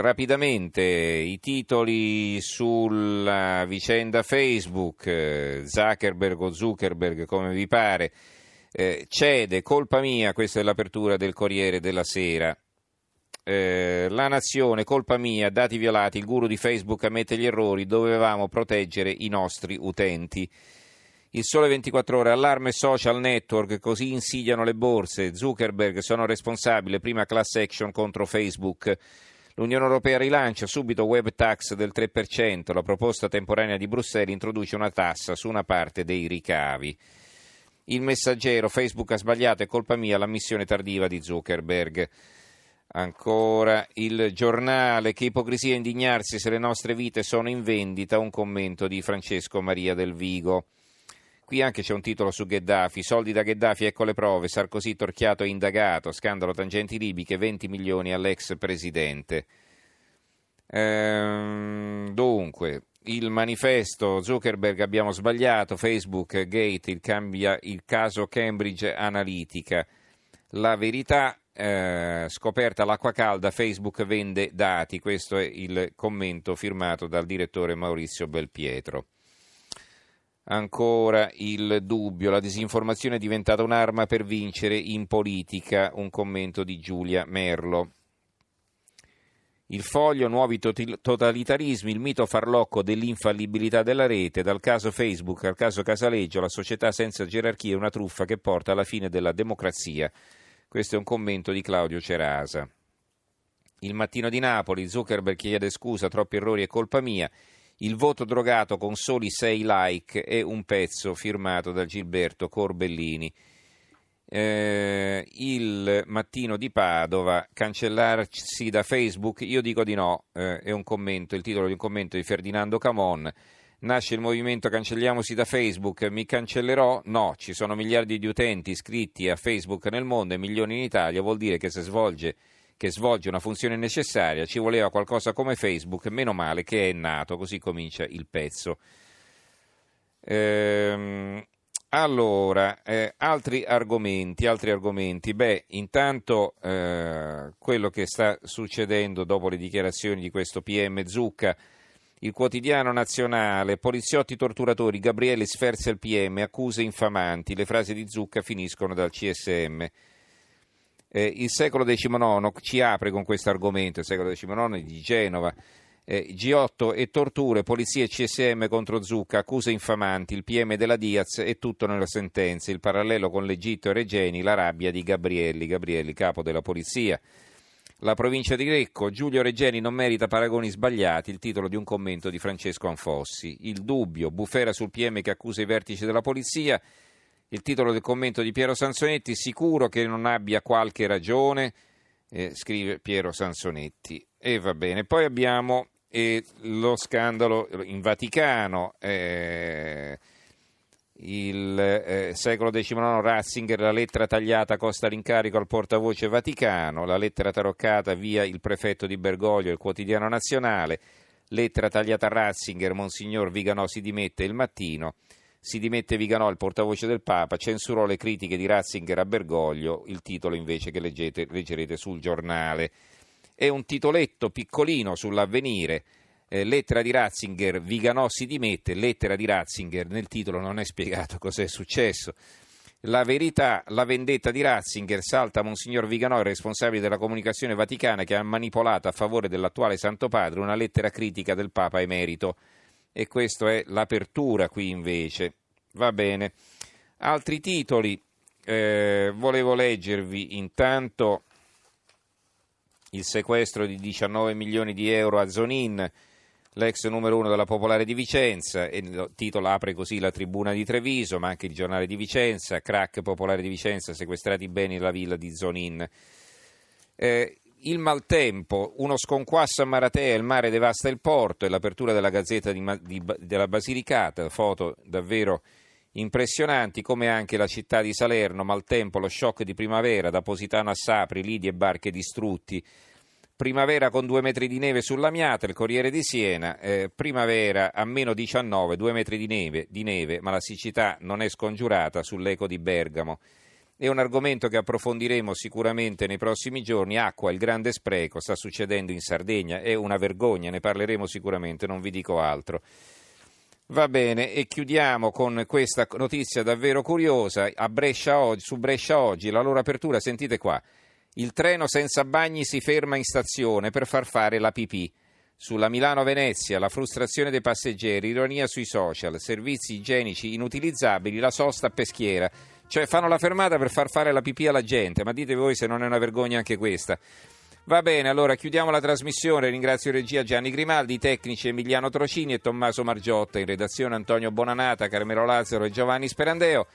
rapidamente i titoli sulla vicenda Facebook, eh, Zuckerberg o Zuckerberg come vi pare, eh, cede, colpa mia, questa è l'apertura del Corriere della Sera. Eh, la nazione, colpa mia, dati violati, il guru di Facebook ammette gli errori, dovevamo proteggere i nostri utenti. Il sole 24 ore, allarme social network, così insidiano le borse. Zuckerberg sono responsabile, prima class action contro Facebook. L'Unione Europea rilancia subito web tax del 3%. La proposta temporanea di Bruxelles introduce una tassa su una parte dei ricavi. Il messaggero Facebook ha sbagliato, è colpa mia l'ammissione tardiva di Zuckerberg. Ancora il giornale, che ipocrisia indignarsi se le nostre vite sono in vendita, un commento di Francesco Maria del Vigo. Qui anche c'è un titolo su Gheddafi, soldi da Gheddafi, ecco le prove, Sarkozy torchiato e indagato, scandalo tangenti libiche, 20 milioni all'ex presidente. Ehm, dunque, il manifesto Zuckerberg abbiamo sbagliato, Facebook Gate, il, cambia, il caso Cambridge Analytica, la verità eh, scoperta l'acqua calda, Facebook vende dati, questo è il commento firmato dal direttore Maurizio Belpietro. Ancora il dubbio, la disinformazione è diventata un'arma per vincere in politica, un commento di Giulia Merlo. Il foglio, nuovi totalitarismi, il mito farlocco dell'infallibilità della rete, dal caso Facebook al caso Casaleggio, la società senza gerarchia è una truffa che porta alla fine della democrazia. Questo è un commento di Claudio Cerasa. Il mattino di Napoli, Zuckerberg chiede scusa, troppi errori è colpa mia. Il voto drogato con soli 6 like è un pezzo firmato da Gilberto Corbellini. Eh, il mattino di Padova, cancellarsi da Facebook, io dico di no, eh, è un commento, il titolo di un commento di Ferdinando Camon. Nasce il movimento Cancelliamosi da Facebook, mi cancellerò? No, ci sono miliardi di utenti iscritti a Facebook nel mondo e milioni in Italia, vuol dire che se svolge che svolge una funzione necessaria, ci voleva qualcosa come Facebook, meno male che è nato, così comincia il pezzo. Ehm, allora, eh, altri argomenti, altri argomenti. Beh, intanto eh, quello che sta succedendo dopo le dichiarazioni di questo PM Zucca, il quotidiano nazionale, poliziotti torturatori, Gabriele sferza il PM, accuse infamanti, le frasi di Zucca finiscono dal CSM. Eh, il secolo XIX ci apre con questo argomento, il secolo XIX di Genova. Eh, G8 e torture, polizia e CSM contro Zucca, accuse infamanti, il PM della Diaz e tutto nella sentenza, il parallelo con l'Egitto e Regeni, la rabbia di Gabrielli, Gabrielli capo della polizia. La provincia di Grecco, Giulio Regeni non merita paragoni sbagliati, il titolo di un commento di Francesco Anfossi. Il dubbio, bufera sul PM che accusa i vertici della polizia, il titolo del commento di Piero Sansonetti, sicuro che non abbia qualche ragione, eh, scrive Piero Sansonetti. E va bene, poi abbiamo eh, lo scandalo in Vaticano. Eh, il eh, secolo XIX Ratzinger, la lettera tagliata costa l'incarico al portavoce Vaticano, la lettera taroccata via il prefetto di Bergoglio, il quotidiano nazionale, lettera tagliata a Ratzinger, Monsignor Viganò si dimette il mattino, si dimette Viganò, il portavoce del Papa, censurò le critiche di Ratzinger a Bergoglio, il titolo invece che leggete, leggerete sul giornale. È un titoletto piccolino sull'avvenire. Eh, lettera di Ratzinger, Viganò si dimette, lettera di Ratzinger, nel titolo non è spiegato cos'è successo. La verità, la vendetta di Ratzinger salta Monsignor Viganò, il responsabile della comunicazione vaticana che ha manipolato a favore dell'attuale Santo Padre una lettera critica del Papa emerito e questa è l'apertura qui invece. Va bene. Altri titoli, eh, volevo leggervi intanto il sequestro di 19 milioni di euro a Zonin, l'ex numero uno della Popolare di Vicenza, e il titolo apre così la tribuna di Treviso, ma anche il giornale di Vicenza, crack Popolare di Vicenza, sequestrati beni nella villa di Zonin. Eh, il maltempo, uno sconquasso a Maratea, il mare devasta il porto e l'apertura della Gazzetta di, di, della Basilicata, foto davvero impressionanti, come anche la città di Salerno, maltempo, lo shock di primavera, da Positano a Sapri, lidi e barche distrutti. Primavera con due metri di neve sulla Miata, il Corriere di Siena, eh, primavera a meno 19, due metri di neve, di neve, ma la siccità non è scongiurata sull'eco di Bergamo. È un argomento che approfondiremo sicuramente nei prossimi giorni. Acqua, il grande spreco, sta succedendo in Sardegna, è una vergogna, ne parleremo sicuramente, non vi dico altro. Va bene, e chiudiamo con questa notizia davvero curiosa. Brescia oggi, su Brescia oggi, la loro apertura, sentite qua. Il treno senza bagni si ferma in stazione per far fare la pipì. Sulla Milano-Venezia, la frustrazione dei passeggeri, ironia sui social, servizi igienici inutilizzabili, la sosta a peschiera. Cioè fanno la fermata per far fare la pipì alla gente, ma dite voi se non è una vergogna anche questa. Va bene, allora chiudiamo la trasmissione. Ringrazio regia Gianni Grimaldi, i tecnici Emiliano Trocini e Tommaso Margiotta, in redazione Antonio Bonanata, Carmelo Lazzaro e Giovanni Sperandeo.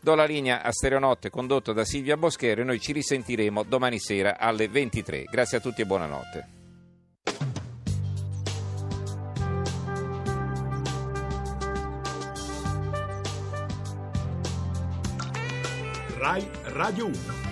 Do la linea a Stereonotte condotto da Silvia Boschero e noi ci risentiremo domani sera alle 23. Grazie a tutti e buonanotte. RAI Radio 1